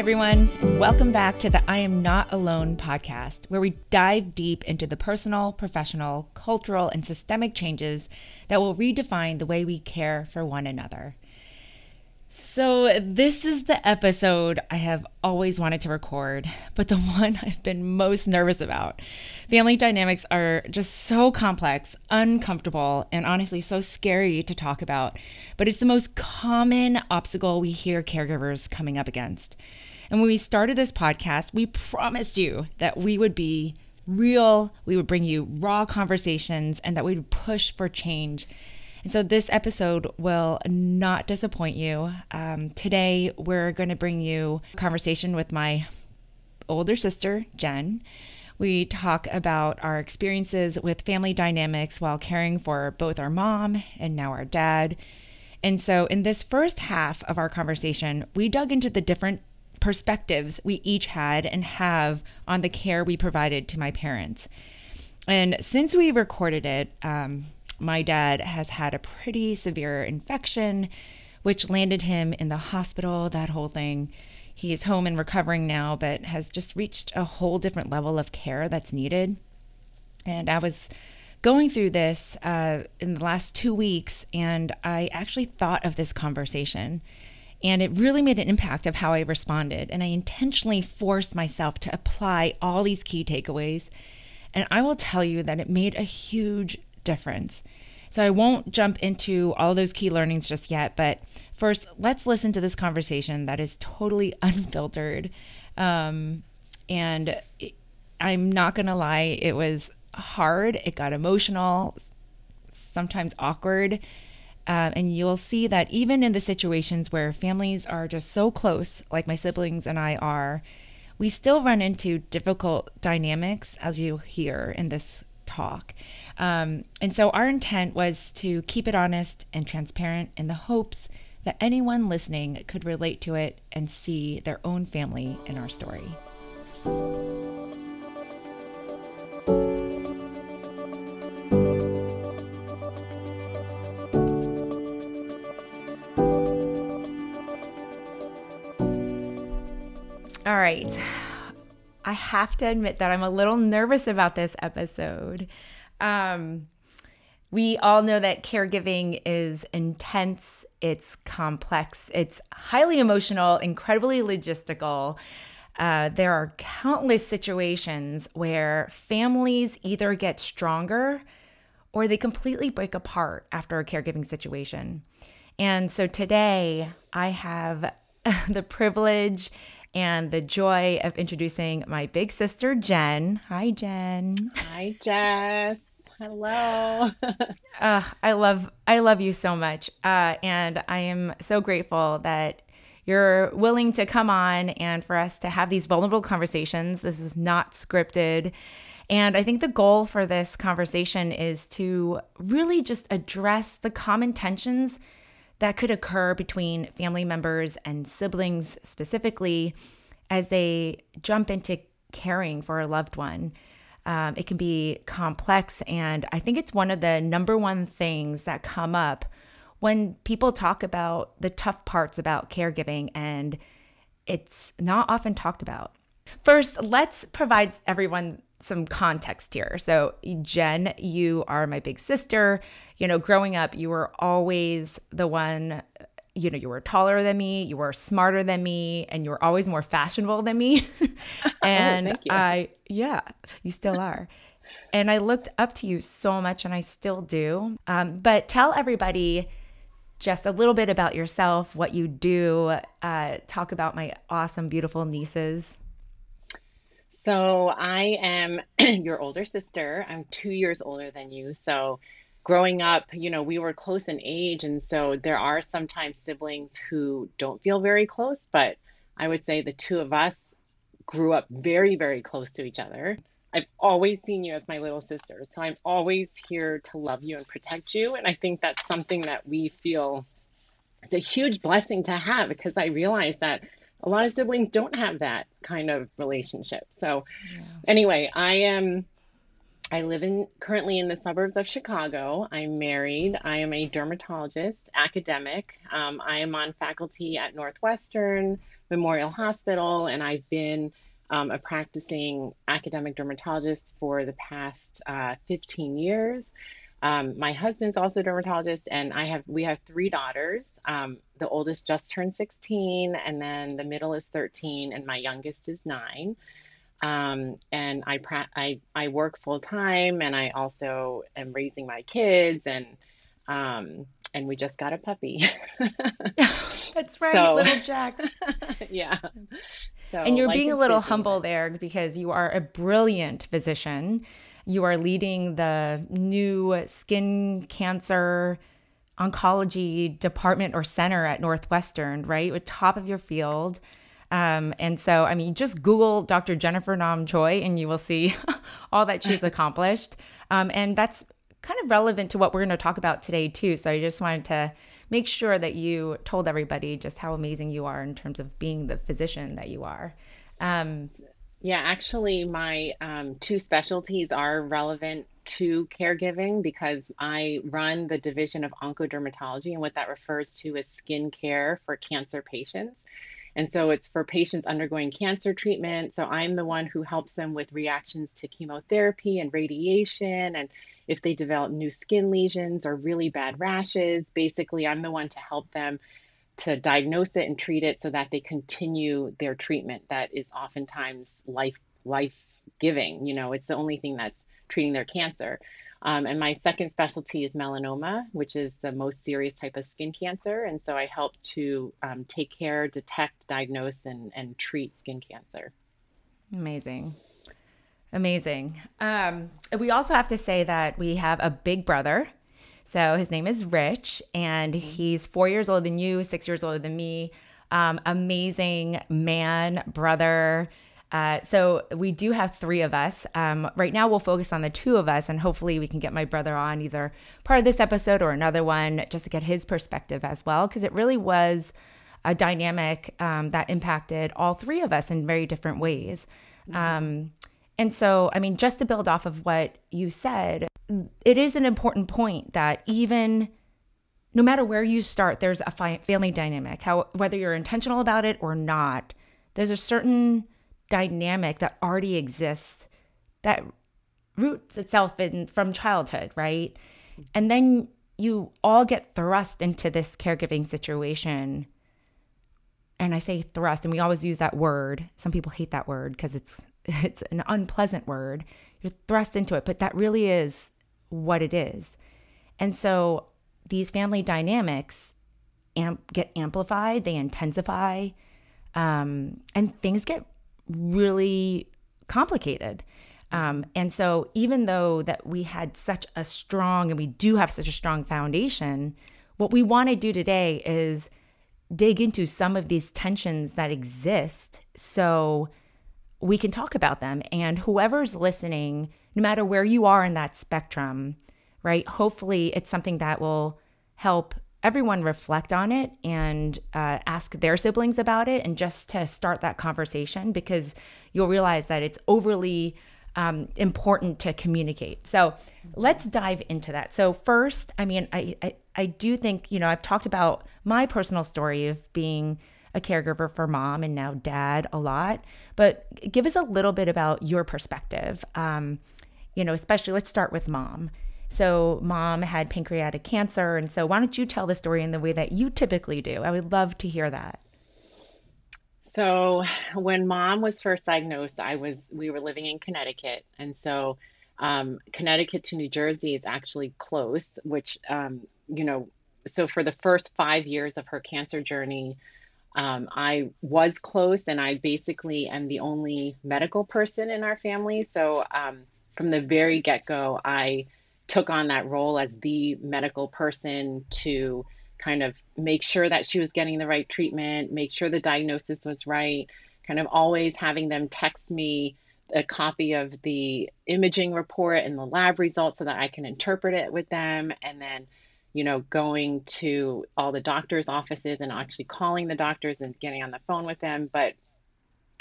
everyone. Welcome back to the I Am Not Alone podcast, where we dive deep into the personal, professional, cultural, and systemic changes that will redefine the way we care for one another. So, this is the episode I have always wanted to record, but the one I've been most nervous about. Family dynamics are just so complex, uncomfortable, and honestly so scary to talk about, but it's the most common obstacle we hear caregivers coming up against. And when we started this podcast, we promised you that we would be real, we would bring you raw conversations, and that we would push for change and so this episode will not disappoint you. Um, today, we're going to bring you a conversation with my older sister, Jen. We talk about our experiences with family dynamics while caring for both our mom and now our dad. And so, in this first half of our conversation, we dug into the different perspectives we each had and have on the care we provided to my parents. And since we recorded it, um, my dad has had a pretty severe infection, which landed him in the hospital, that whole thing. He is home and recovering now, but has just reached a whole different level of care that's needed. And I was going through this uh, in the last two weeks, and I actually thought of this conversation. And it really made an impact of how I responded. And I intentionally forced myself to apply all these key takeaways. And I will tell you that it made a huge difference. So I won't jump into all those key learnings just yet, but first, let's listen to this conversation that is totally unfiltered. Um, and it, I'm not going to lie, it was hard, it got emotional, sometimes awkward. Uh, and you'll see that even in the situations where families are just so close, like my siblings and I are, we still run into difficult dynamics, as you hear in this talk. Um, and so our intent was to keep it honest and transparent in the hopes that anyone listening could relate to it and see their own family in our story. All right. I have to admit that I'm a little nervous about this episode. Um, we all know that caregiving is intense, it's complex, it's highly emotional, incredibly logistical. Uh, there are countless situations where families either get stronger or they completely break apart after a caregiving situation. And so today I have the privilege and the joy of introducing my big sister, Jen. Hi, Jen. Hi, Jess. Hello. uh, I love I love you so much, uh, and I am so grateful that you're willing to come on and for us to have these vulnerable conversations. This is not scripted. And I think the goal for this conversation is to really just address the common tensions that could occur between family members and siblings specifically as they jump into caring for a loved one. Um, it can be complex, and I think it's one of the number one things that come up when people talk about the tough parts about caregiving, and it's not often talked about. First, let's provide everyone some context here. So, Jen, you are my big sister. You know, growing up, you were always the one, you know, you were taller than me, you were smarter than me, and you were always more fashionable than me. Oh, and oh, I, yeah, you still are. and I looked up to you so much, and I still do. Um, but tell everybody just a little bit about yourself, what you do, uh, talk about my awesome, beautiful nieces. So I am your older sister. I'm two years older than you. So growing up, you know, we were close in age. And so there are sometimes siblings who don't feel very close, but I would say the two of us grew up very, very close to each other. I've always seen you as my little sister. So I'm always here to love you and protect you. And I think that's something that we feel it's a huge blessing to have because I realize that a lot of siblings don't have that kind of relationship. So yeah. anyway, I am I live in currently in the suburbs of Chicago. I'm married. I am a dermatologist, academic. Um, I am on faculty at Northwestern, Memorial Hospital, and I've been um, a practicing academic dermatologist for the past uh, 15 years. Um, my husband's also a dermatologist, and I have we have three daughters. Um, the oldest just turned 16, and then the middle is 13, and my youngest is nine. Um, and I, pra- I I work full time, and I also am raising my kids, and um, and we just got a puppy. That's right, so, little Jax. yeah. So, and you're being a little humble there because you are a brilliant physician. You are leading the new skin cancer oncology department or center at Northwestern, right? With top of your field. Um, and so, I mean, just Google Dr. Jennifer Nam Choi and you will see all that she's accomplished. Um, and that's kind of relevant to what we're going to talk about today, too. So I just wanted to make sure that you told everybody just how amazing you are in terms of being the physician that you are. Um, yeah, actually, my um, two specialties are relevant to caregiving because I run the division of oncodermatology, and what that refers to is skin care for cancer patients. And so it's for patients undergoing cancer treatment. So I'm the one who helps them with reactions to chemotherapy and radiation. And if they develop new skin lesions or really bad rashes, basically, I'm the one to help them to diagnose it and treat it so that they continue their treatment that is oftentimes life life giving. You know, it's the only thing that's treating their cancer. Um, and my second specialty is melanoma, which is the most serious type of skin cancer. And so I help to um, take care, detect, diagnose, and, and treat skin cancer. Amazing. Amazing. Um, we also have to say that we have a big brother. So his name is Rich, and mm-hmm. he's four years older than you, six years older than me. Um, amazing man, brother uh, so we do have three of us. Um, right now, we'll focus on the two of us, and hopefully, we can get my brother on either part of this episode or another one just to get his perspective as well, because it really was a dynamic um, that impacted all three of us in very different ways. Mm-hmm. Um, and so, I mean, just to build off of what you said, it is an important point that even no matter where you start, there's a fi- family dynamic. How whether you're intentional about it or not, there's a certain dynamic that already exists that roots itself in from childhood, right? And then you all get thrust into this caregiving situation. And I say thrust, and we always use that word. Some people hate that word because it's it's an unpleasant word. You're thrust into it, but that really is what it is. And so these family dynamics amp- get amplified, they intensify, um, and things get really complicated. Um, and so, even though that we had such a strong and we do have such a strong foundation, what we want to do today is dig into some of these tensions that exist so we can talk about them. And whoever's listening, no matter where you are in that spectrum, right, hopefully it's something that will help everyone reflect on it and uh, ask their siblings about it and just to start that conversation because you'll realize that it's overly um, important to communicate. So let's dive into that. So first, I mean, I, I I do think you know I've talked about my personal story of being a caregiver for mom and now dad a lot, but give us a little bit about your perspective. Um, you know, especially let's start with mom. So, mom had pancreatic cancer. And so, why don't you tell the story in the way that you typically do? I would love to hear that. So, when mom was first diagnosed, I was, we were living in Connecticut. And so, um, Connecticut to New Jersey is actually close, which, um, you know, so for the first five years of her cancer journey, um, I was close and I basically am the only medical person in our family. So, um, from the very get go, I took on that role as the medical person to kind of make sure that she was getting the right treatment, make sure the diagnosis was right, kind of always having them text me a copy of the imaging report and the lab results so that I can interpret it with them. And then, you know, going to all the doctors' offices and actually calling the doctors and getting on the phone with them. But,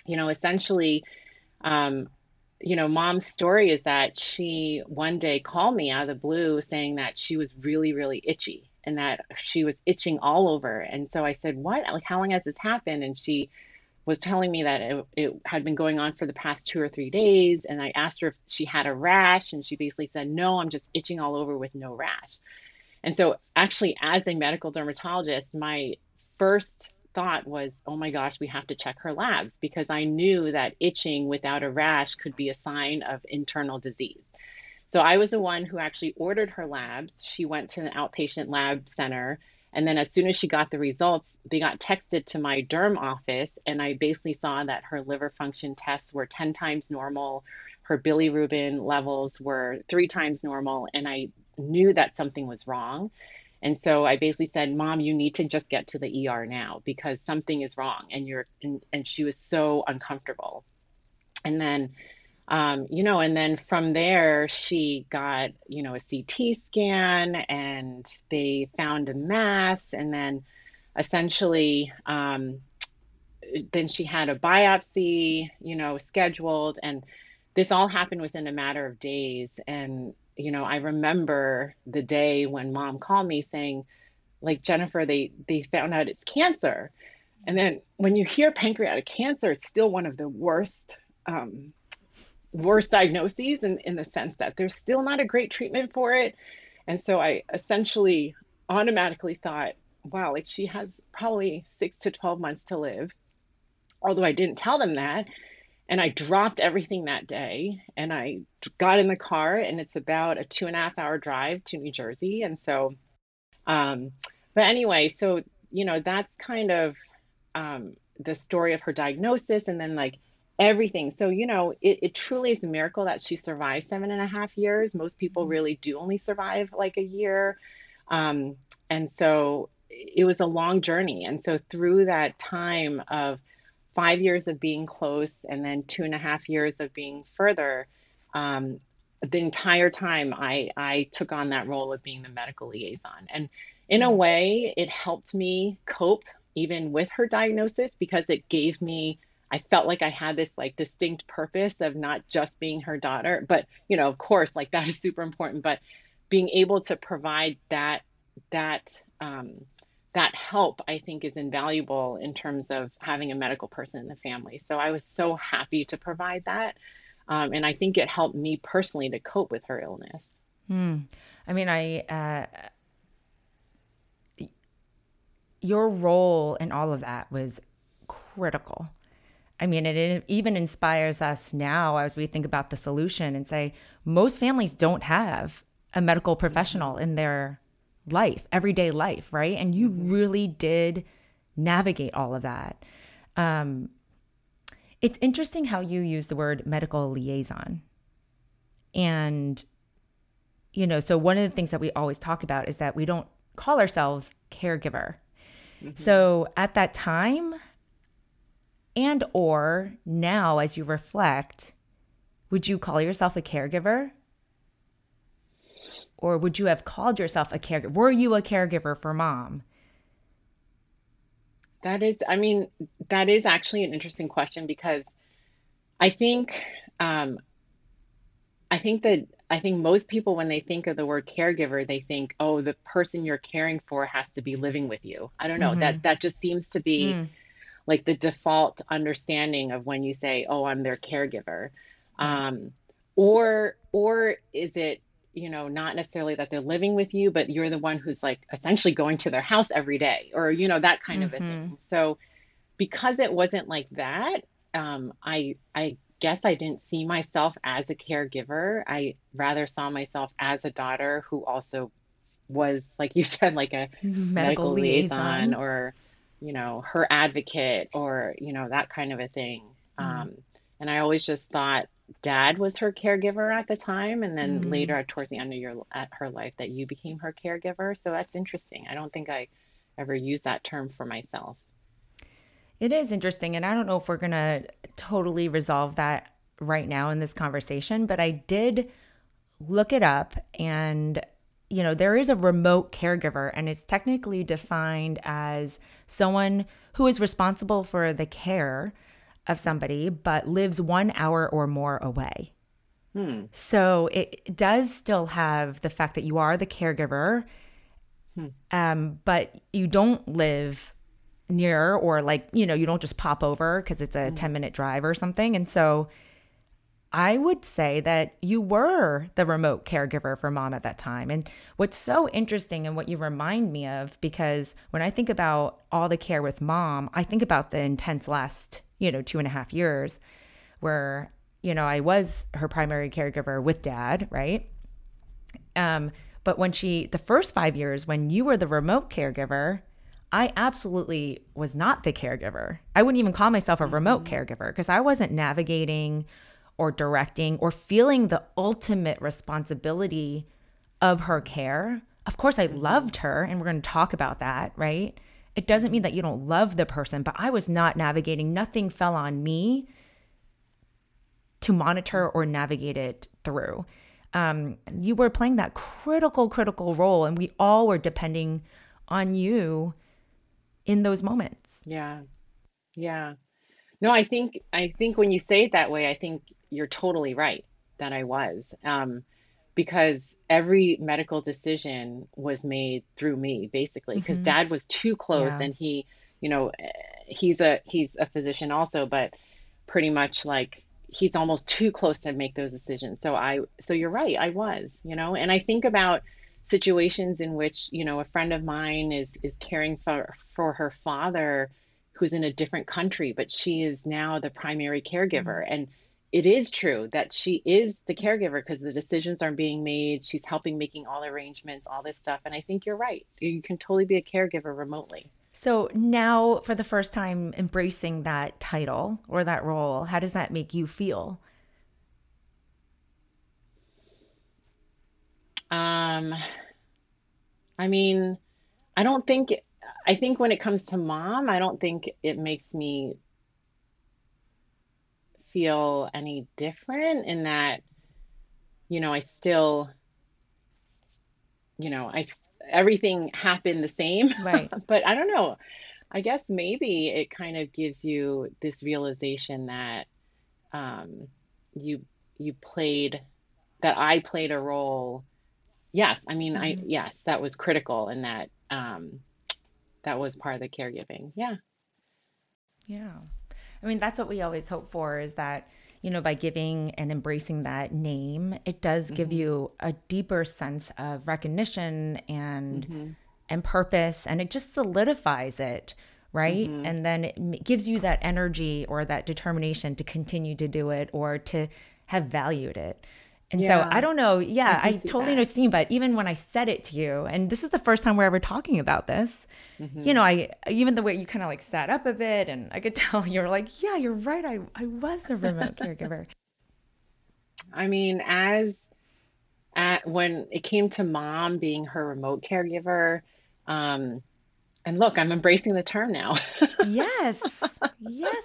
you know, essentially, um, you know, mom's story is that she one day called me out of the blue saying that she was really, really itchy and that she was itching all over. And so I said, What? Like, how long has this happened? And she was telling me that it, it, had been going on for the past two or three days. And I asked her if she had a rash, and she basically said, No, I'm just itching all over with no rash. And so, actually, as a medical dermatologist, my first thought was, Oh my gosh, we have to check her labs because I knew that itching without a rash could be a sign of internal disease. So, I was the one who actually ordered her labs. She went to an outpatient lab center and then as soon as she got the results, they got texted to my derm office, and I basically saw that her liver function tests were 10 times normal, her bilirubin levels were three times normal, and I knew that something was wrong. And so I basically said, "Mom, you need to just get to the ER now because something is wrong." And you're and, and she was so uncomfortable. And then um, you know, and then from there, she got, you know, a CT scan and they found a mass. And then essentially, um, then she had a biopsy, you know, scheduled. And this all happened within a matter of days. And, you know, I remember the day when mom called me saying, like, Jennifer, they, they found out it's cancer. And then when you hear pancreatic cancer, it's still one of the worst um, worse diagnoses in, in the sense that there's still not a great treatment for it. And so I essentially automatically thought, wow, like she has probably six to 12 months to live. Although I didn't tell them that. And I dropped everything that day and I got in the car, and it's about a two and a half hour drive to New Jersey. And so, um, but anyway, so, you know, that's kind of um, the story of her diagnosis. And then, like, everything. So, you know, it, it truly is a miracle that she survived seven and a half years. Most people mm-hmm. really do only survive like a year. Um, and so it was a long journey. And so through that time of five years of being close and then two and a half years of being further, um, the entire time I, I took on that role of being the medical liaison. And in a mm-hmm. way, it helped me cope even with her diagnosis because it gave me I felt like I had this like distinct purpose of not just being her daughter, but you know, of course, like that is super important. But being able to provide that that um, that help, I think, is invaluable in terms of having a medical person in the family. So I was so happy to provide that, um, and I think it helped me personally to cope with her illness. Hmm. I mean, I. Uh your role in all of that was critical I mean, it even inspires us now as we think about the solution and say most families don't have a medical professional in their life, everyday life, right? And you mm-hmm. really did navigate all of that. Um, it's interesting how you use the word medical liaison. And, you know, so one of the things that we always talk about is that we don't call ourselves caregiver. Mm-hmm. So at that time, and or now as you reflect, would you call yourself a caregiver? Or would you have called yourself a caregiver? Were you a caregiver for mom? That is, I mean, that is actually an interesting question because I think, um, I think that I think most people, when they think of the word caregiver, they think, oh, the person you're caring for has to be living with you. I don't know. Mm-hmm. That that just seems to be mm like the default understanding of when you say, "Oh, I'm their caregiver," um, or or is it you know not necessarily that they're living with you, but you're the one who's like essentially going to their house every day, or you know that kind mm-hmm. of a thing. Mm-hmm. So because it wasn't like that, um, I I guess I didn't see myself as a caregiver. I rather saw myself as a daughter who also was, like you said, like a medical, medical liaison, liaison or you know, her advocate or, you know, that kind of a thing. Mm. Um, and I always just thought dad was her caregiver at the time. And then mm. later towards the end of your, at her life that you became her caregiver. So that's interesting. I don't think I ever used that term for myself. It is interesting. And I don't know if we're going to totally resolve that right now in this conversation, but I did look it up and you know, there is a remote caregiver, and it's technically defined as someone who is responsible for the care of somebody, but lives one hour or more away. Hmm. So it does still have the fact that you are the caregiver, hmm. um, but you don't live near or like, you know, you don't just pop over because it's a mm-hmm. 10 minute drive or something. And so I would say that you were the remote caregiver for mom at that time. And what's so interesting and what you remind me of, because when I think about all the care with mom, I think about the intense last, you know, two and a half years where, you know, I was her primary caregiver with dad, right? Um, but when she, the first five years, when you were the remote caregiver, I absolutely was not the caregiver. I wouldn't even call myself a remote mm-hmm. caregiver because I wasn't navigating or directing or feeling the ultimate responsibility of her care. Of course, I loved her, and we're going to talk about that, right? It doesn't mean that you don't love the person, but I was not navigating. Nothing fell on me to monitor or navigate it through. Um, you were playing that critical, critical role, and we all were depending on you in those moments. Yeah. Yeah. No, I think I think when you say it that way, I think you're totally right that I was. Um, because every medical decision was made through me basically because mm-hmm. dad was too close yeah. and he you know he's a he's a physician also but pretty much like he's almost too close to make those decisions so i so you're right i was you know and i think about situations in which you know a friend of mine is is caring for for her father who's in a different country but she is now the primary caregiver mm-hmm. and it is true that she is the caregiver because the decisions aren't being made. She's helping making all arrangements, all this stuff. And I think you're right. You can totally be a caregiver remotely. So now, for the first time, embracing that title or that role, how does that make you feel? Um, I mean, I don't think, I think when it comes to mom, I don't think it makes me feel any different in that, you know, I still, you know, I everything happened the same. Right. but I don't know. I guess maybe it kind of gives you this realization that um, you you played that I played a role. Yes, I mean, mm-hmm. I yes, that was critical, and that um, that was part of the caregiving. Yeah. Yeah. I mean, that's what we always hope for is that, you know, by giving and embracing that name, it does mm-hmm. give you a deeper sense of recognition and mm-hmm. and purpose and it just solidifies it, right? Mm-hmm. And then it gives you that energy or that determination to continue to do it or to have valued it. And yeah. so I don't know. Yeah, I, I totally that. know what you mean. But even when I said it to you, and this is the first time we're ever talking about this, mm-hmm. you know, I even the way you kind of like sat up a bit, and I could tell you were like, yeah, you're right. I I was the remote caregiver. I mean, as at when it came to mom being her remote caregiver, um, and look, I'm embracing the term now. yes, yes,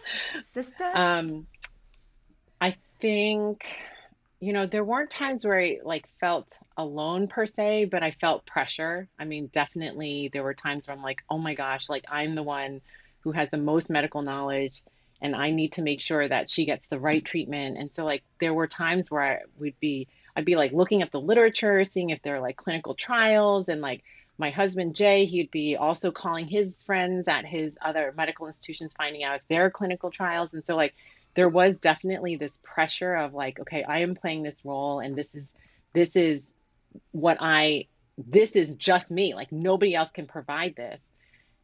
sister. Um, I think you know, there weren't times where I like felt alone per se, but I felt pressure. I mean, definitely there were times where I'm like, oh my gosh, like I'm the one who has the most medical knowledge and I need to make sure that she gets the right treatment. And so like there were times where I would be I'd be like looking up the literature, seeing if there are like clinical trials and like my husband Jay, he'd be also calling his friends at his other medical institutions finding out if there are clinical trials. And so like there was definitely this pressure of like, okay, I am playing this role and this is this is what I this is just me. Like nobody else can provide this.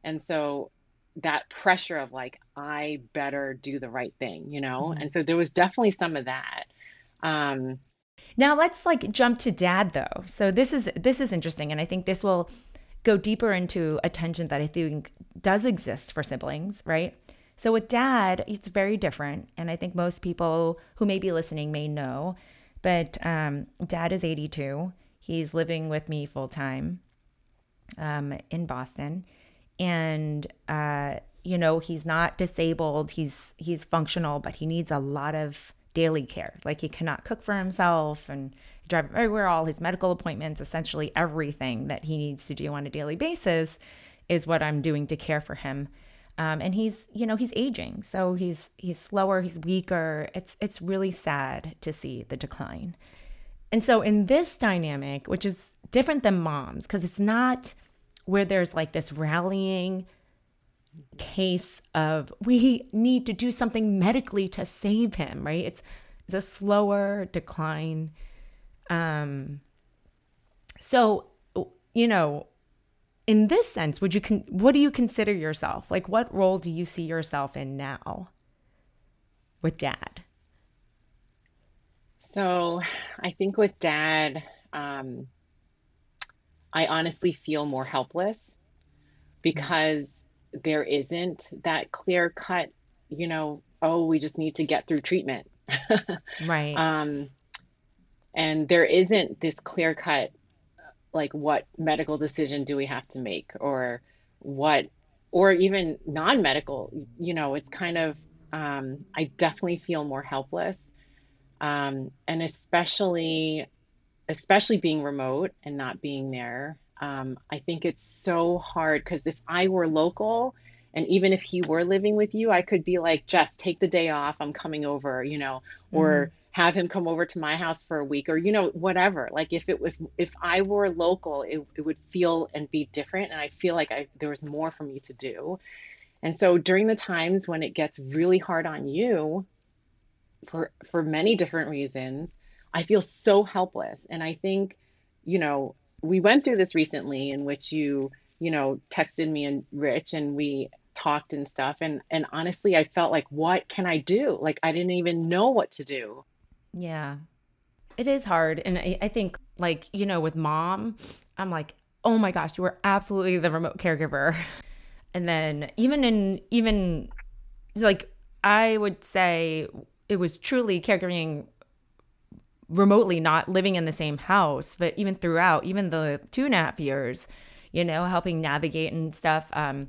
And so that pressure of like I better do the right thing, you know? Mm-hmm. And so there was definitely some of that. Um now let's like jump to dad though. So this is this is interesting and I think this will go deeper into a tension that I think does exist for siblings, right? So with dad, it's very different. And I think most people who may be listening may know. But um, dad is 82. He's living with me full time um, in Boston. And, uh, you know, he's not disabled. He's he's functional, but he needs a lot of daily care. Like he cannot cook for himself and drive everywhere. All his medical appointments, essentially everything that he needs to do on a daily basis, is what I'm doing to care for him. Um, and he's you know he's aging so he's he's slower he's weaker it's it's really sad to see the decline and so in this dynamic which is different than moms because it's not where there's like this rallying case of we need to do something medically to save him, right? It's it's a slower decline. Um so you know, in this sense, would you con- what do you consider yourself? Like what role do you see yourself in now with dad? So, I think with dad um I honestly feel more helpless because there isn't that clear cut, you know, oh, we just need to get through treatment. Right. um, and there isn't this clear cut, like, what medical decision do we have to make or what, or even non medical, you know, it's kind of, um, I definitely feel more helpless. Um, and especially, especially being remote and not being there. Um, I think it's so hard because if I were local and even if he were living with you, I could be like, Jess, take the day off. I'm coming over, you know, or have him come over to my house for a week or, you know, whatever. Like if it if if I were local, it, it would feel and be different. And I feel like I there was more for me to do. And so during the times when it gets really hard on you for for many different reasons, I feel so helpless. And I think, you know, we went through this recently in which you, you know, texted me and Rich and we talked and stuff and and honestly, I felt like what can I do? Like I didn't even know what to do. Yeah. It is hard. And I, I think, like, you know, with mom, I'm like, oh my gosh, you were absolutely the remote caregiver. And then even in, even like, I would say it was truly caregiving remotely, not living in the same house, but even throughout, even the two and a half years, you know, helping navigate and stuff. Um,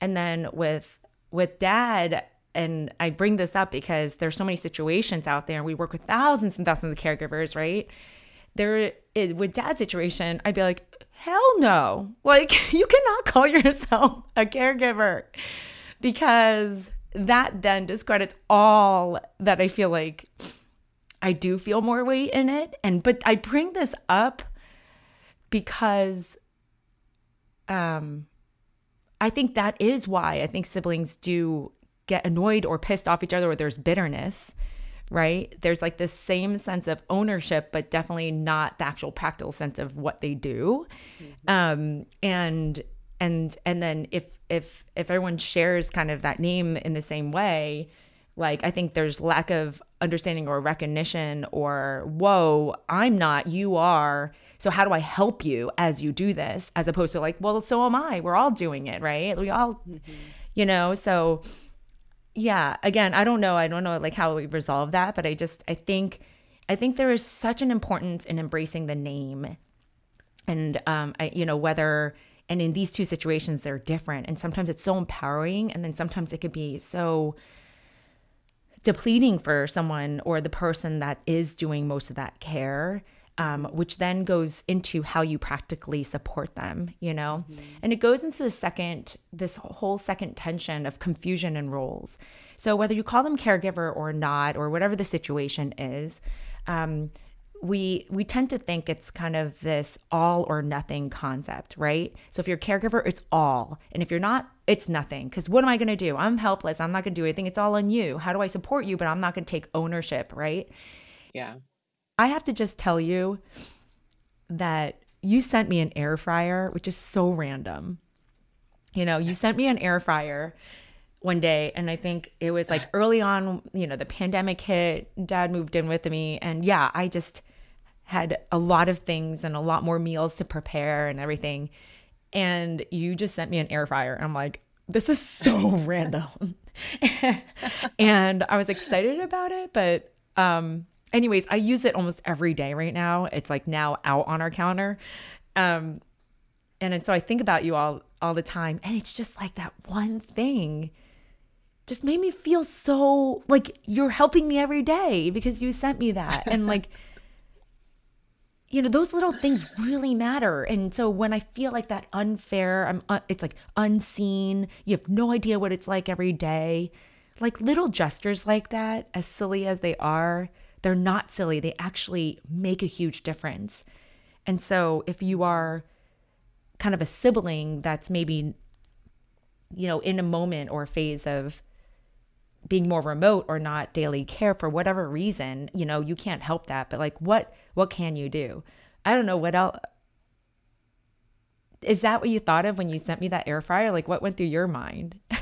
and then with with dad, and I bring this up because there's so many situations out there, we work with thousands and thousands of caregivers, right? There, it, with dad's situation, I'd be like, hell no! Like you cannot call yourself a caregiver because that then discredits all that I feel like I do feel more weight in it. And but I bring this up because um I think that is why I think siblings do get annoyed or pissed off each other or there's bitterness, right? There's like this same sense of ownership, but definitely not the actual practical sense of what they do. Um and and and then if if if everyone shares kind of that name in the same way, like I think there's lack of understanding or recognition or whoa, I'm not, you are. So how do I help you as you do this? As opposed to like, well, so am I. We're all doing it, right? We all, you know, so yeah, again, I don't know. I don't know like how we resolve that, but I just I think I think there is such an importance in embracing the name. And um I you know, whether and in these two situations they're different and sometimes it's so empowering and then sometimes it could be so depleting for someone or the person that is doing most of that care um, which then goes into how you practically support them you know and it goes into the second this whole second tension of confusion and roles so whether you call them caregiver or not or whatever the situation is um, we we tend to think it's kind of this all or nothing concept, right? So if you're a caregiver, it's all. And if you're not, it's nothing. Cuz what am I going to do? I'm helpless. I'm not going to do anything. It's all on you. How do I support you, but I'm not going to take ownership, right? Yeah. I have to just tell you that you sent me an air fryer, which is so random. You know, you sent me an air fryer one day and I think it was like early on, you know, the pandemic hit, dad moved in with me and yeah, I just had a lot of things and a lot more meals to prepare and everything. And you just sent me an air fryer. I'm like, this is so random. and I was excited about it, but um anyways, I use it almost every day right now. It's like now out on our counter. Um and, and so I think about you all all the time and it's just like that one thing just made me feel so like you're helping me every day because you sent me that and like you know those little things really matter and so when i feel like that unfair i'm uh, it's like unseen you have no idea what it's like every day like little gestures like that as silly as they are they're not silly they actually make a huge difference and so if you are kind of a sibling that's maybe you know, in a moment or phase of being more remote or not daily care for whatever reason, you know, you can't help that. But like, what what can you do? I don't know what else. Is that what you thought of when you sent me that air fryer? Like, what went through your mind?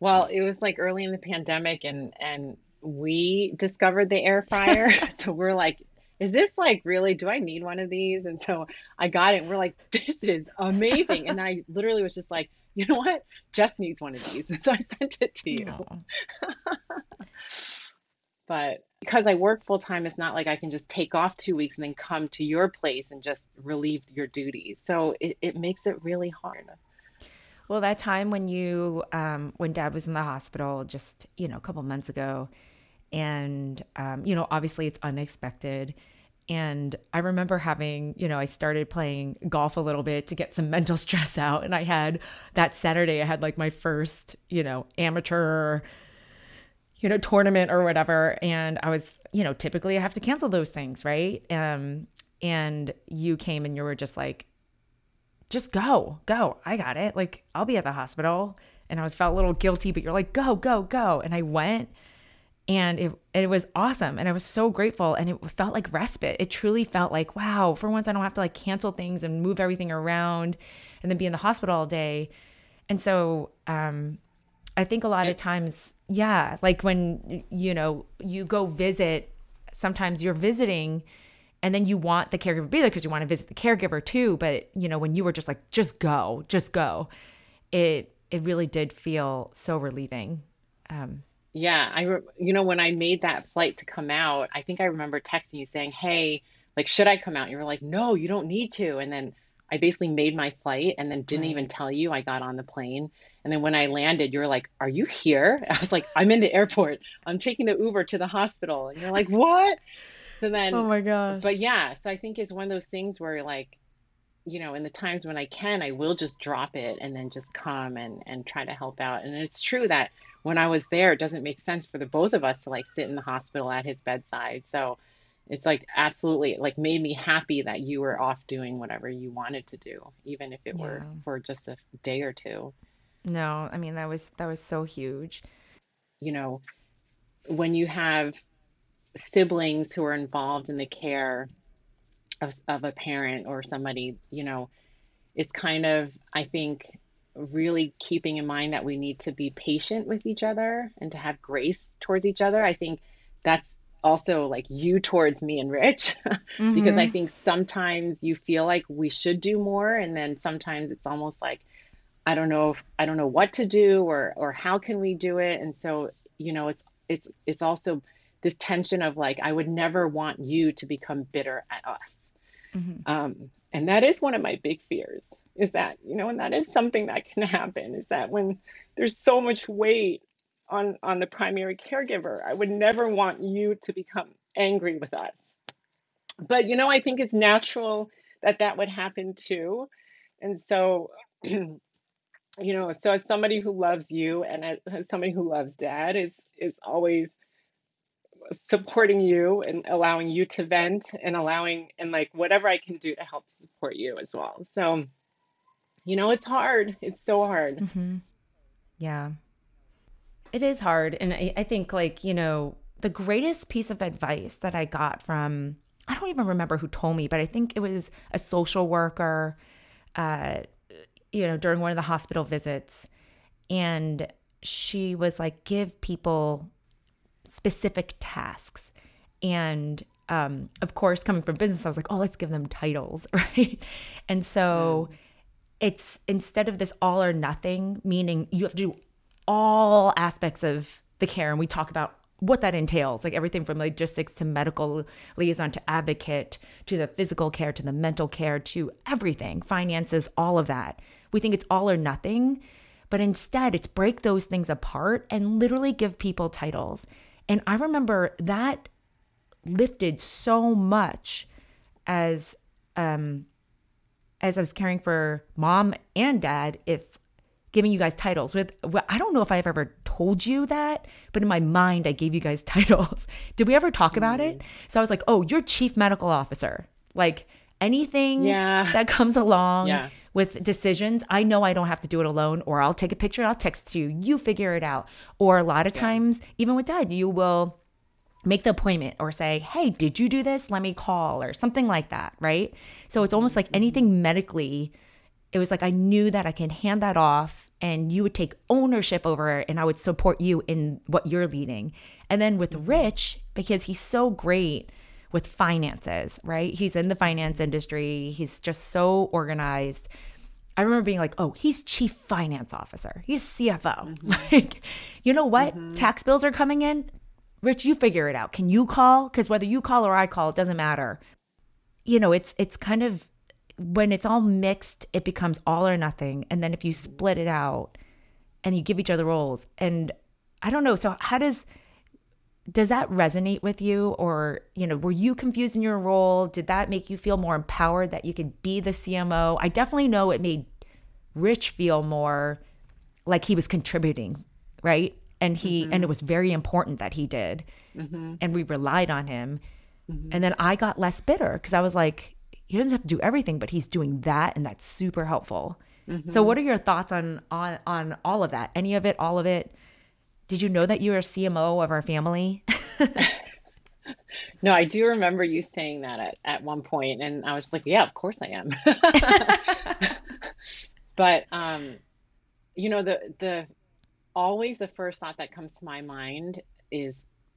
well, it was like early in the pandemic, and and we discovered the air fryer, so we're like, is this like really? Do I need one of these? And so I got it. We're like, this is amazing. And I literally was just like, you know what? Jess needs one of these. And so I sent it to you. but because I work full time, it's not like I can just take off two weeks and then come to your place and just relieve your duties. So it, it makes it really hard. Well, that time when you, um, when dad was in the hospital just, you know, a couple months ago, and, um, you know, obviously it's unexpected. And I remember having, you know, I started playing golf a little bit to get some mental stress out. And I had that Saturday, I had like my first, you know, amateur, you know, tournament or whatever. And I was, you know, typically I have to cancel those things, right? Um, and you came and you were just like, just go, go. I got it. Like, I'll be at the hospital. And I was felt a little guilty, but you're like, go, go, go. And I went and it it was awesome and I was so grateful and it felt like respite. It truly felt like wow, for once I don't have to like cancel things and move everything around and then be in the hospital all day. And so um I think a lot of times yeah, like when you know, you go visit sometimes you're visiting and then you want the caregiver to be there because you want to visit the caregiver too, but you know, when you were just like just go, just go. It it really did feel so relieving. Um yeah, I re- you know when I made that flight to come out, I think I remember texting you saying, "Hey, like should I come out?" you were like, "No, you don't need to." And then I basically made my flight and then didn't right. even tell you I got on the plane. And then when I landed, you were like, "Are you here?" I was like, "I'm in the airport. I'm taking the Uber to the hospital." And you're like, "What?" So then Oh my gosh. But yeah, so I think it's one of those things where like you know, in the times when I can, I will just drop it and then just come and and try to help out. And it's true that when I was there, it doesn't make sense for the both of us to like sit in the hospital at his bedside. So it's like absolutely like made me happy that you were off doing whatever you wanted to do, even if it yeah. were for just a day or two. No, I mean that was that was so huge. You know, when you have siblings who are involved in the care of, of a parent or somebody, you know, it's kind of I think really keeping in mind that we need to be patient with each other and to have grace towards each other. I think that's also like you towards me and Rich mm-hmm. because I mm-hmm. think sometimes you feel like we should do more and then sometimes it's almost like I don't know if I don't know what to do or or how can we do it and so you know it's it's it's also this tension of like I would never want you to become bitter at us. Mm-hmm. Um, and that is one of my big fears is that you know and that is something that can happen is that when there's so much weight on on the primary caregiver i would never want you to become angry with us but you know i think it's natural that that would happen too and so you know so as somebody who loves you and as, as somebody who loves dad is is always supporting you and allowing you to vent and allowing and like whatever I can do to help support you as well. So you know, it's hard. It's so hard. Mm-hmm. Yeah. It is hard. And I, I think, like, you know, the greatest piece of advice that I got from, I don't even remember who told me, but I think it was a social worker, uh, you know, during one of the hospital visits. And she was like, give people specific tasks. And um, of course, coming from business, I was like, oh, let's give them titles, right? And so, mm it's instead of this all or nothing, meaning you have to do all aspects of the care. And we talk about what that entails like everything from logistics to medical liaison to advocate to the physical care to the mental care to everything, finances, all of that. We think it's all or nothing. But instead, it's break those things apart and literally give people titles. And I remember that lifted so much as um, as I was caring for mom and dad if giving you guys titles with I don't know if I've ever told you that, but in my mind I gave you guys titles. Did we ever talk about it? Mm-hmm. So I was like, "Oh, you're chief medical officer." Like anything yeah. that comes along yeah. with decisions, I know I don't have to do it alone, or I'll take a picture, and I'll text you, you figure it out. Or a lot of times, even with dad, you will make the appointment or say, Hey, did you do this? Let me call, or something like that, right? So it's almost like anything medically, it was like I knew that I can hand that off and you would take ownership over it and I would support you in what you're leading. And then with Rich, because he's so great with finances, right? He's in the finance industry, he's just so organized. I remember being like, oh, he's chief finance officer. He's CFO. Mm-hmm. Like, you know what? Mm-hmm. Tax bills are coming in. Rich, you figure it out. Can you call? Because whether you call or I call, it doesn't matter. You know, it's it's kind of when it's all mixed, it becomes all or nothing. And then if you split it out and you give each other roles, and I don't know. So how does does that resonate with you or you know were you confused in your role did that make you feel more empowered that you could be the cmo i definitely know it made rich feel more like he was contributing right and he mm-hmm. and it was very important that he did mm-hmm. and we relied on him mm-hmm. and then i got less bitter because i was like he doesn't have to do everything but he's doing that and that's super helpful mm-hmm. so what are your thoughts on on on all of that any of it all of it did you know that you were CMO of our family? no, I do remember you saying that at, at one point, and I was like, yeah, of course I am. but um, you know, the the always the first thought that comes to my mind is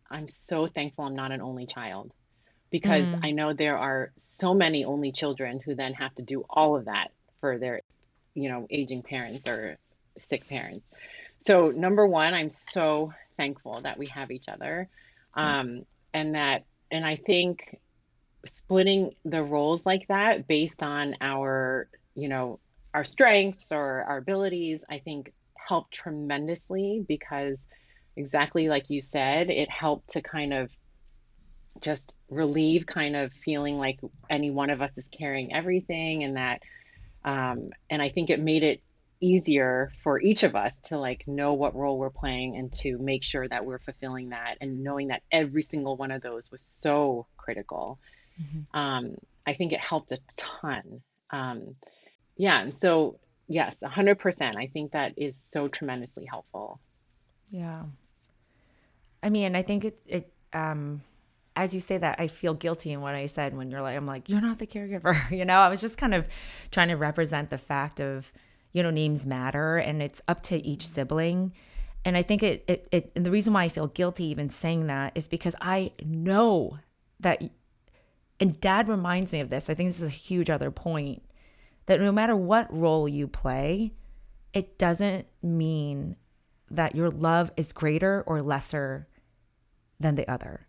I'm so thankful I'm not an only child because mm. I know there are so many only children who then have to do all of that for their, you know, aging parents or sick parents. So, number one, I'm so thankful that we have each other. Um, and that, and I think splitting the roles like that based on our, you know, our strengths or our abilities, I think helped tremendously because exactly like you said, it helped to kind of just relieve kind of feeling like any one of us is carrying everything and that um, and i think it made it easier for each of us to like know what role we're playing and to make sure that we're fulfilling that and knowing that every single one of those was so critical mm-hmm. um, i think it helped a ton um, yeah and so yes 100% i think that is so tremendously helpful yeah i mean i think it it um as you say that, I feel guilty in what I said when you're like, I'm like, you're not the caregiver. You know, I was just kind of trying to represent the fact of, you know, names matter and it's up to each sibling. And I think it, it, it and the reason why I feel guilty even saying that is because I know that, and dad reminds me of this. I think this is a huge other point that no matter what role you play, it doesn't mean that your love is greater or lesser than the other.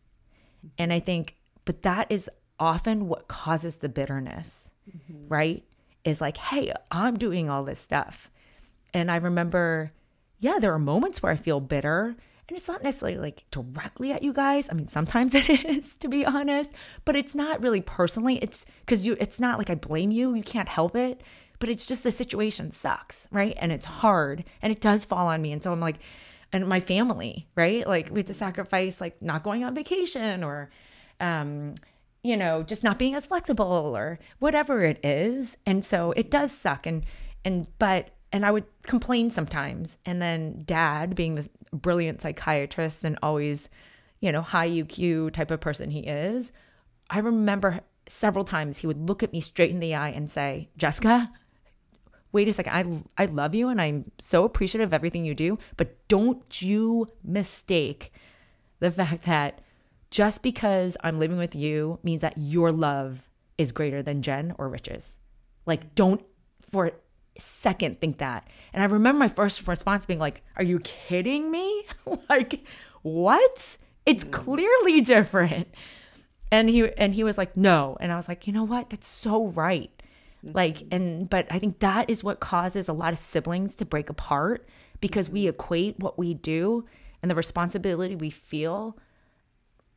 And I think, but that is often what causes the bitterness, mm-hmm. right? is like, hey, I'm doing all this stuff. And I remember, yeah, there are moments where I feel bitter. And it's not necessarily like directly at you guys. I mean, sometimes it is, to be honest, but it's not really personally. It's because you, it's not like I blame you. You can't help it, but it's just the situation sucks, right? And it's hard and it does fall on me. And so I'm like, and my family, right? Like we had to sacrifice like not going on vacation or, um, you know, just not being as flexible or whatever it is. And so it does suck. And, and, but, and I would complain sometimes. And then dad, being this brilliant psychiatrist and always, you know, high EQ type of person he is, I remember several times he would look at me straight in the eye and say, Jessica, wait a second, I, I love you and I'm so appreciative of everything you do, but don't you mistake the fact that just because I'm living with you means that your love is greater than Jen or Rich's. Like, don't for second think that. And I remember my first response being like, Are you kidding me? like, what? It's mm. clearly different. And he and he was like, No. And I was like, you know what? That's so right. Mm-hmm. Like, and but I think that is what causes a lot of siblings to break apart because we equate what we do and the responsibility we feel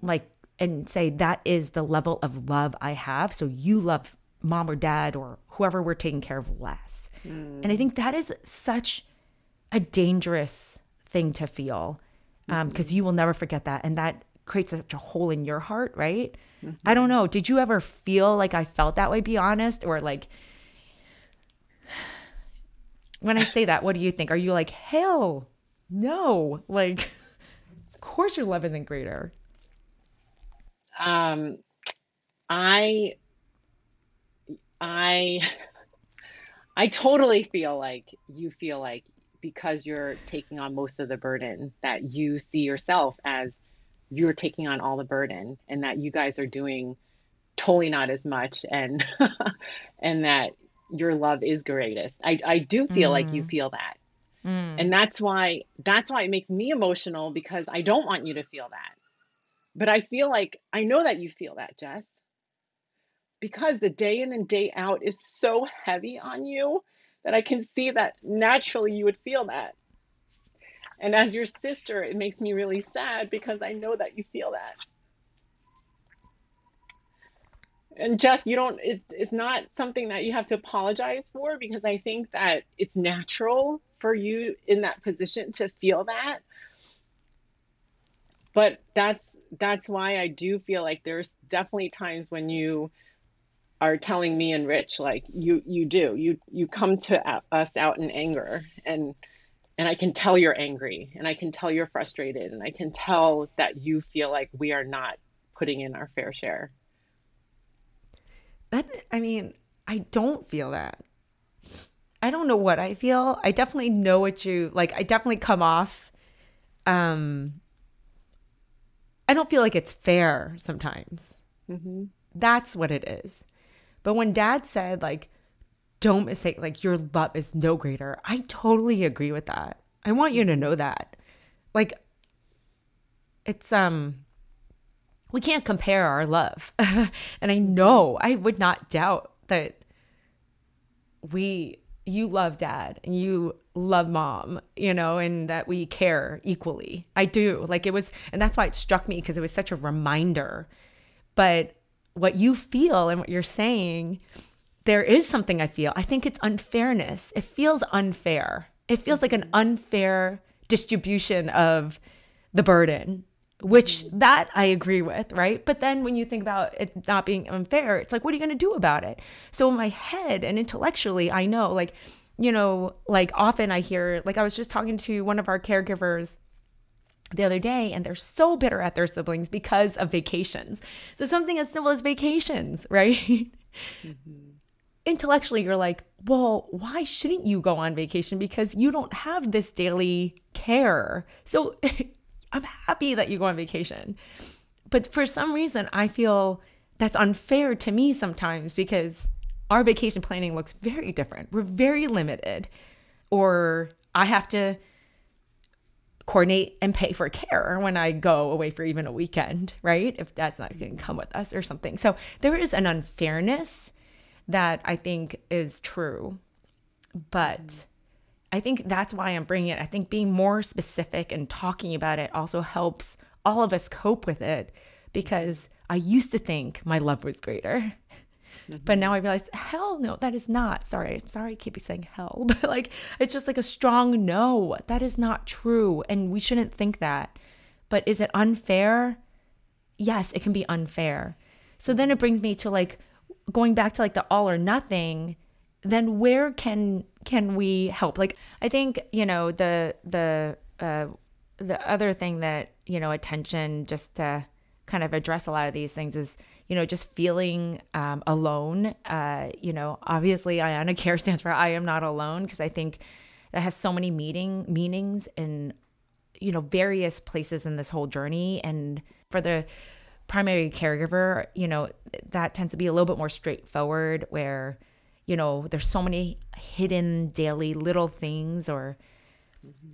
like and say that is the level of love I have. So you love mom or dad or whoever we're taking care of less. Mm. And I think that is such a dangerous thing to feel because um, mm-hmm. you will never forget that. And that creates such a hole in your heart, right? Mm-hmm. I don't know. Did you ever feel like I felt that way? Be honest, or like, when I say that, what do you think? Are you like, hell no? Like, of course your love isn't greater. Um, I, I, I totally feel like you feel like because you're taking on most of the burden that you see yourself as you're taking on all the burden and that you guys are doing totally not as much and and that your love is greatest. I, I do feel mm. like you mm. feel that. Mm. And that's why that's why it makes me emotional because I don't want you to feel that. But I feel like I know that you feel that, Jess. Because the day in and day out is so heavy on you that I can see that naturally you would feel that. And as your sister, it makes me really sad because I know that you feel that. And Jess, you don't, it, it's not something that you have to apologize for because I think that it's natural for you in that position to feel that. But that's, that's why I do feel like there's definitely times when you are telling me and Rich like you you do you you come to us out in anger and and I can tell you're angry and I can tell you're frustrated and I can tell that you feel like we are not putting in our fair share. That I mean, I don't feel that. I don't know what I feel. I definitely know what you like. I definitely come off. Um, I don't feel like it's fair sometimes. Mm-hmm. That's what it is. But when dad said, like, don't mistake, like, your love is no greater, I totally agree with that. I want you to know that. Like, it's, um, we can't compare our love. and I know, I would not doubt that we, you love dad and you love mom, you know, and that we care equally. I do. Like, it was, and that's why it struck me because it was such a reminder. But what you feel and what you're saying, there is something I feel. I think it's unfairness. It feels unfair. It feels like an unfair distribution of the burden, which that I agree with, right? But then when you think about it not being unfair, it's like, what are you going to do about it? So in my head and intellectually, I know, like, you know, like often I hear, like, I was just talking to one of our caregivers the other day and they're so bitter at their siblings because of vacations. So something as simple as vacations, right? Mm-hmm. Intellectually, you're like, well, why shouldn't you go on vacation? Because you don't have this daily care. So I'm happy that you go on vacation. But for some reason, I feel that's unfair to me sometimes because our vacation planning looks very different. We're very limited. Or I have to coordinate and pay for care when I go away for even a weekend, right? If dad's not going to come with us or something. So there is an unfairness that I think is true. But I think that's why I'm bringing it. I think being more specific and talking about it also helps all of us cope with it because I used to think my love was greater. Mm-hmm. But now I realize, hell no, that is not. Sorry, sorry, I keep saying hell, but like it's just like a strong no. That is not true, and we shouldn't think that. But is it unfair? Yes, it can be unfair. So then it brings me to like going back to like the all or nothing. Then where can can we help? Like I think you know the the uh, the other thing that you know attention just to kind of address a lot of these things is you know, just feeling um, alone. Uh, you know, obviously, iana Care stands for I am not alone because I think that has so many meaning meanings in you know various places in this whole journey. And for the primary caregiver, you know, that tends to be a little bit more straightforward, where you know there's so many hidden daily little things or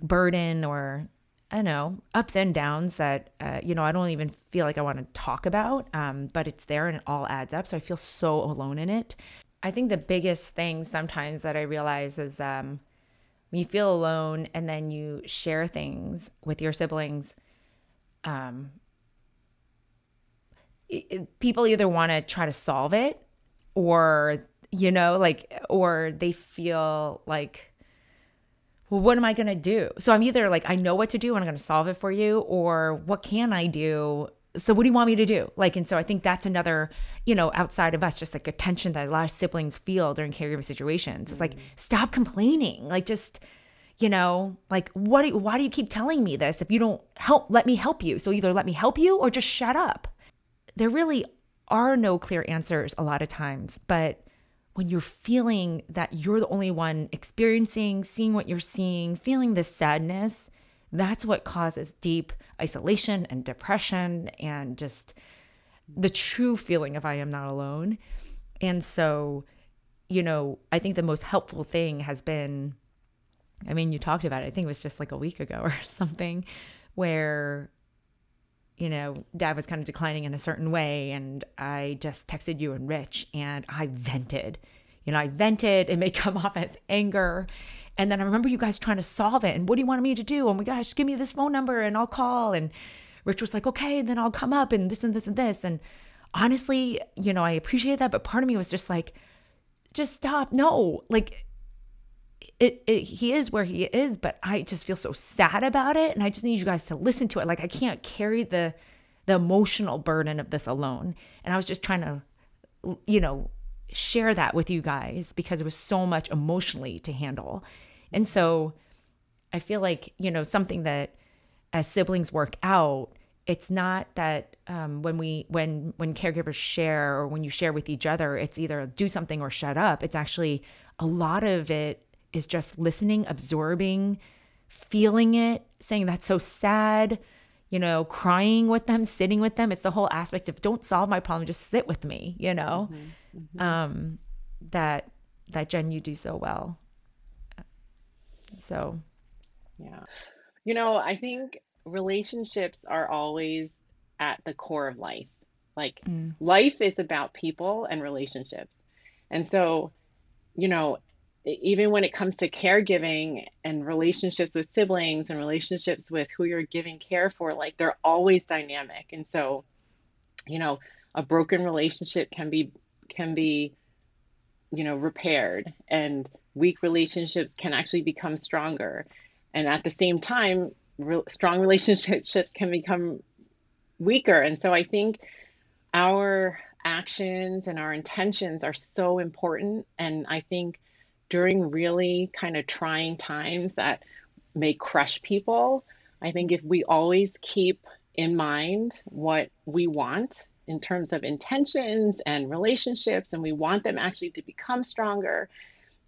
burden or I know, ups and downs that, uh, you know, I don't even feel like I want to talk about, um, but it's there and it all adds up. So I feel so alone in it. I think the biggest thing sometimes that I realize is um, when you feel alone and then you share things with your siblings, um, it, people either want to try to solve it or, you know, like, or they feel like, well, what am I going to do? So I'm either like, I know what to do and I'm going to solve it for you, or what can I do so what do you want me to do? Like, and so I think that's another, you know, outside of us, just like a tension that a lot of siblings feel during caregiving situations. It's like, mm. stop complaining. Like, just, you know, like, what, do, why do you keep telling me this if you don't help, let me help you? So either let me help you or just shut up. There really are no clear answers a lot of times, but when you're feeling that you're the only one experiencing, seeing what you're seeing, feeling this sadness, that's what causes deep isolation and depression and just the true feeling of I am not alone. And so, you know, I think the most helpful thing has been I mean, you talked about it, I think it was just like a week ago or something, where, you know, dad was kind of declining in a certain way. And I just texted you and Rich and I vented. You know, I vented. It may come off as anger. And then I remember you guys trying to solve it. And what do you want me to do? Oh my gosh, give me this phone number and I'll call. And Rich was like, okay, then I'll come up and this and this and this. And honestly, you know, I appreciate that. But part of me was just like, just stop. No, like it, it, he is where he is, but I just feel so sad about it. And I just need you guys to listen to it. Like I can't carry the, the emotional burden of this alone. And I was just trying to, you know, share that with you guys because it was so much emotionally to handle. And so I feel like, you know, something that as siblings work out, it's not that um, when we when when caregivers share or when you share with each other, it's either do something or shut up. It's actually a lot of it is just listening, absorbing, feeling it, saying that's so sad, you know, crying with them, sitting with them. It's the whole aspect of don't solve my problem, just sit with me, you know. Mm-hmm. Mm-hmm. Um, that that Jen you do so well. So, yeah. You know, I think relationships are always at the core of life. Like, mm. life is about people and relationships. And so, you know, even when it comes to caregiving and relationships with siblings and relationships with who you're giving care for, like, they're always dynamic. And so, you know, a broken relationship can be can be you know repaired and weak relationships can actually become stronger. And at the same time re- strong relationships can become weaker. And so i think our actions and our intentions are so important. And i think during really kind of trying times that may crush people i think if we always keep in mind what we want in terms of intentions and relationships and we want them actually to become stronger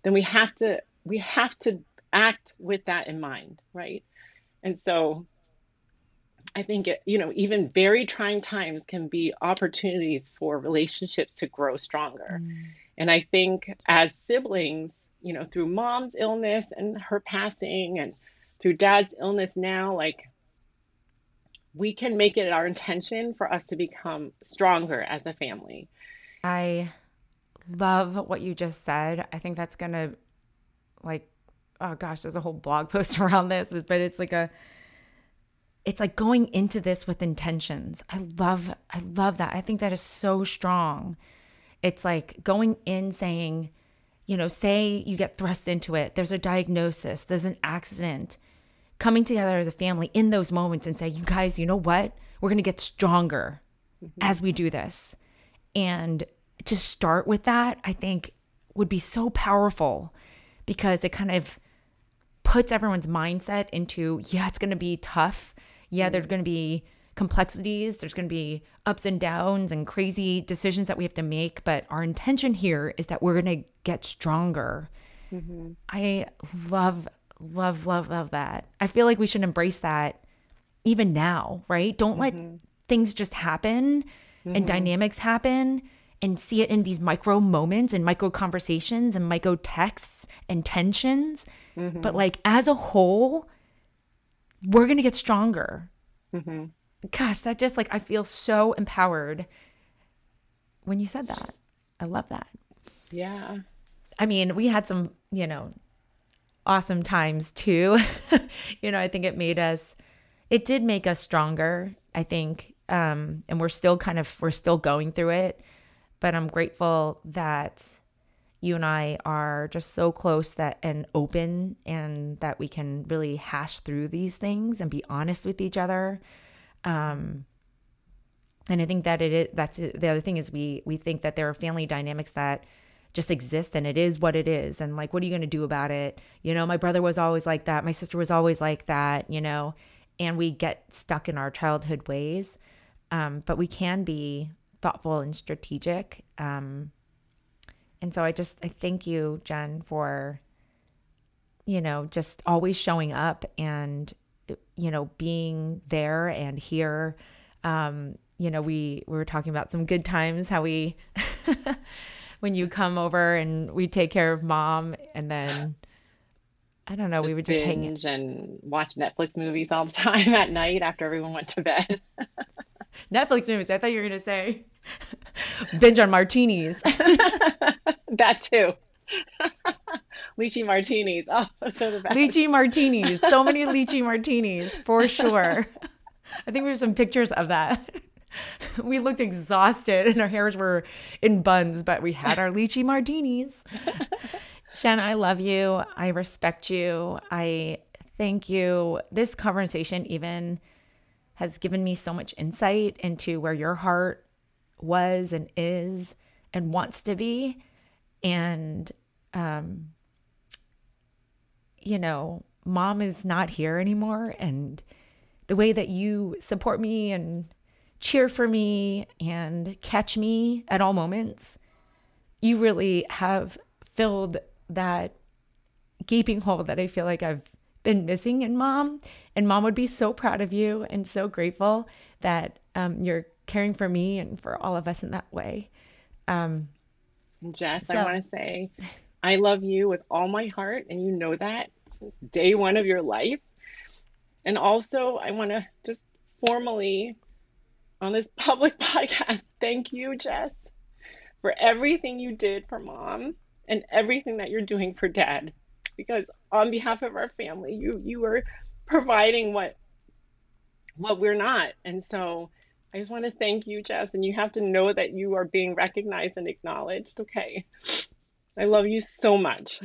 then we have to we have to act with that in mind right and so i think it, you know even very trying times can be opportunities for relationships to grow stronger mm. and i think as siblings you know through mom's illness and her passing and through dad's illness now like we can make it our intention for us to become stronger as a family. I love what you just said. I think that's going to like oh gosh, there's a whole blog post around this, but it's like a it's like going into this with intentions. I love I love that. I think that is so strong. It's like going in saying, you know, say you get thrust into it. There's a diagnosis, there's an accident coming together as a family in those moments and say, you guys, you know what? We're going to get stronger mm-hmm. as we do this. And to start with that, I think would be so powerful because it kind of puts everyone's mindset into, yeah, it's going to be tough. Yeah, mm-hmm. there's going to be complexities, there's going to be ups and downs and crazy decisions that we have to make. But our intention here is that we're going to get stronger. Mm-hmm. I love love, love, love that. I feel like we should embrace that even now, right? Don't mm-hmm. let things just happen mm-hmm. and dynamics happen and see it in these micro moments and micro conversations and micro texts and tensions. Mm-hmm. But like as a whole, we're going to get stronger. Gosh, that just like I feel so empowered when you said that. I love that. Yeah. I mean, we had some, you know, awesome times too. you know, I think it made us, it did make us stronger, I think. Um, and we're still kind of, we're still going through it. But I'm grateful that you and I are just so close that and open and that we can really hash through these things and be honest with each other. Um, and I think that it is that's the other thing is we we think that there are family dynamics that just exist and it is what it is. And like what are you going to do about it? You know my brother was always like that. My sister was always like that you know? And we get stuck in our childhood ways. Um, but we can be thoughtful and strategic. Um, and so i just i thank you jen for you know just always showing up and you know being there and here um, you know we, we were talking about some good times how we when you come over and we take care of mom and then I don't know, just we would just hang and watch Netflix movies all the time at night after everyone went to bed. Netflix movies. I thought you were gonna say binge on martinis. that too. Lychee martinis. Oh, so the best. Lychee martinis. So many lychee martinis for sure. I think we have some pictures of that. we looked exhausted and our hairs were in buns, but we had our lychee martinis. Shanna, I love you. I respect you. I thank you. This conversation even has given me so much insight into where your heart was and is and wants to be. And, um, you know, mom is not here anymore. And the way that you support me and cheer for me and catch me at all moments. You really have filled that gaping hole that I feel like I've been missing in mom. And mom would be so proud of you and so grateful that um, you're caring for me and for all of us in that way. Um, Jess, so, I want to say I love you with all my heart, and you know that since day one of your life. And also, I want to just formally on this public podcast. Thank you, Jess, for everything you did for mom and everything that you're doing for dad. Because on behalf of our family, you you are providing what what we're not. And so I just want to thank you, Jess, and you have to know that you are being recognized and acknowledged. Okay. I love you so much.